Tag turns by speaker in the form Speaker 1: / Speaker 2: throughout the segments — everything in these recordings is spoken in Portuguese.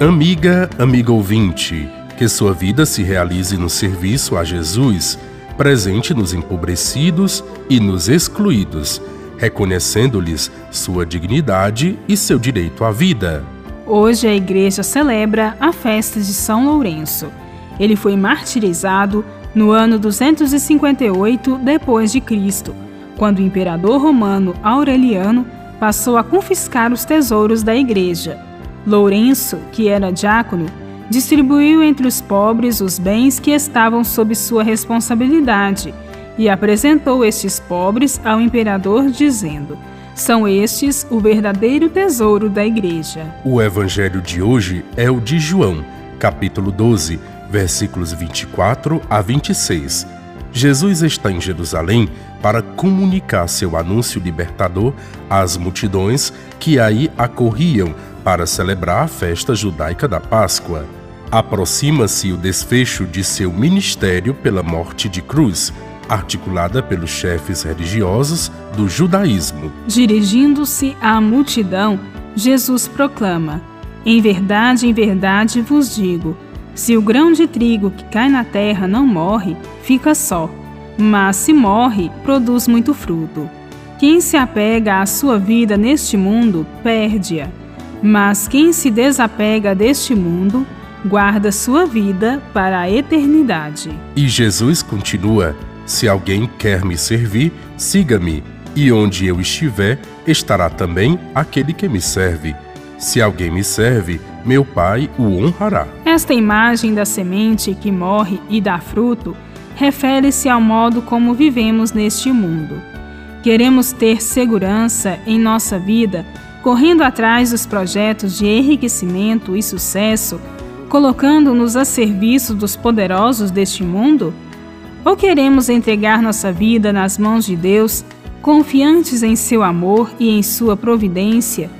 Speaker 1: Amiga, amigo ouvinte, que sua vida se realize no serviço a Jesus, presente nos empobrecidos e nos excluídos, reconhecendo-lhes sua dignidade e seu direito à vida.
Speaker 2: Hoje a igreja celebra a festa de São Lourenço. Ele foi martirizado no ano 258 depois de Cristo, quando o imperador romano Aureliano passou a confiscar os tesouros da igreja. Lourenço, que era diácono, distribuiu entre os pobres os bens que estavam sob sua responsabilidade e apresentou estes pobres ao imperador, dizendo: São estes o verdadeiro tesouro da igreja.
Speaker 1: O evangelho de hoje é o de João, capítulo 12, versículos 24 a 26. Jesus está em Jerusalém para comunicar seu anúncio libertador às multidões que aí acorriam para celebrar a festa judaica da Páscoa. Aproxima-se o desfecho de seu ministério pela morte de cruz, articulada pelos chefes religiosos do judaísmo.
Speaker 2: Dirigindo-se à multidão, Jesus proclama: Em verdade, em verdade vos digo: se o grão de trigo que cai na terra não morre, fica só, mas se morre, produz muito fruto. Quem se apega à sua vida neste mundo, perde-a, mas quem se desapega deste mundo, guarda sua vida para a eternidade.
Speaker 1: E Jesus continua: Se alguém quer me servir, siga-me, e onde eu estiver, estará também aquele que me serve. Se alguém me serve, meu Pai o honrará.
Speaker 2: Esta imagem da semente que morre e dá fruto refere-se ao modo como vivemos neste mundo. Queremos ter segurança em nossa vida, correndo atrás dos projetos de enriquecimento e sucesso, colocando-nos a serviço dos poderosos deste mundo? Ou queremos entregar nossa vida nas mãos de Deus, confiantes em seu amor e em sua providência?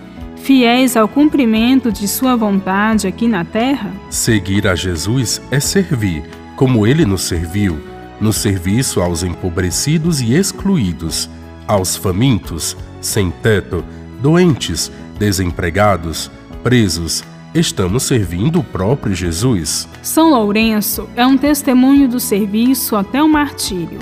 Speaker 2: fiéis ao cumprimento de Sua vontade aqui na terra?
Speaker 1: Seguir a Jesus é servir, como Ele nos serviu, no serviço aos empobrecidos e excluídos, aos famintos, sem teto, doentes, desempregados, presos. Estamos servindo o próprio Jesus.
Speaker 2: São Lourenço é um testemunho do serviço até o martírio.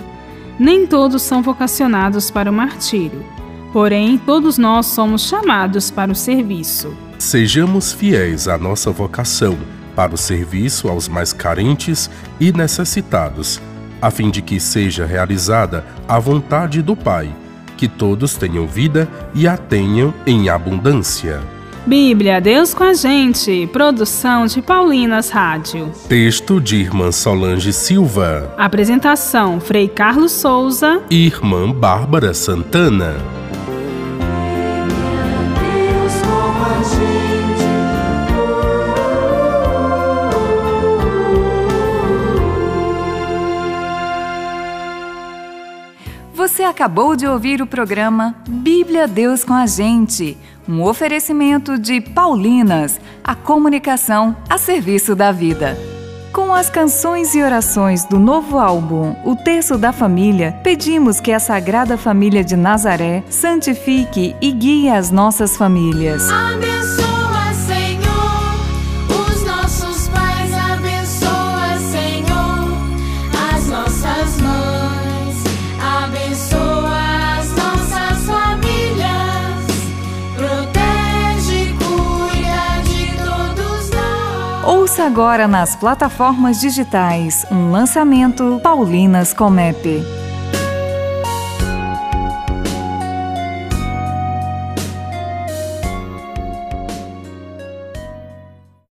Speaker 2: Nem todos são vocacionados para o martírio Porém, todos nós somos chamados para o serviço.
Speaker 1: Sejamos fiéis à nossa vocação para o serviço aos mais carentes e necessitados, a fim de que seja realizada a vontade do Pai, que todos tenham vida e a tenham em abundância.
Speaker 2: Bíblia, Deus com a gente. Produção de Paulinas Rádio.
Speaker 1: Texto de Irmã Solange Silva.
Speaker 2: Apresentação: Frei Carlos Souza
Speaker 1: e Irmã Bárbara Santana.
Speaker 3: Acabou de ouvir o programa Bíblia Deus com a Gente, um oferecimento de Paulinas, a comunicação a serviço da vida. Com as canções e orações do novo álbum O Terço da Família, pedimos que a Sagrada Família de Nazaré santifique e guie as nossas famílias.
Speaker 4: Abençoe.
Speaker 3: Ouça agora nas plataformas digitais um lançamento Paulinas Comep.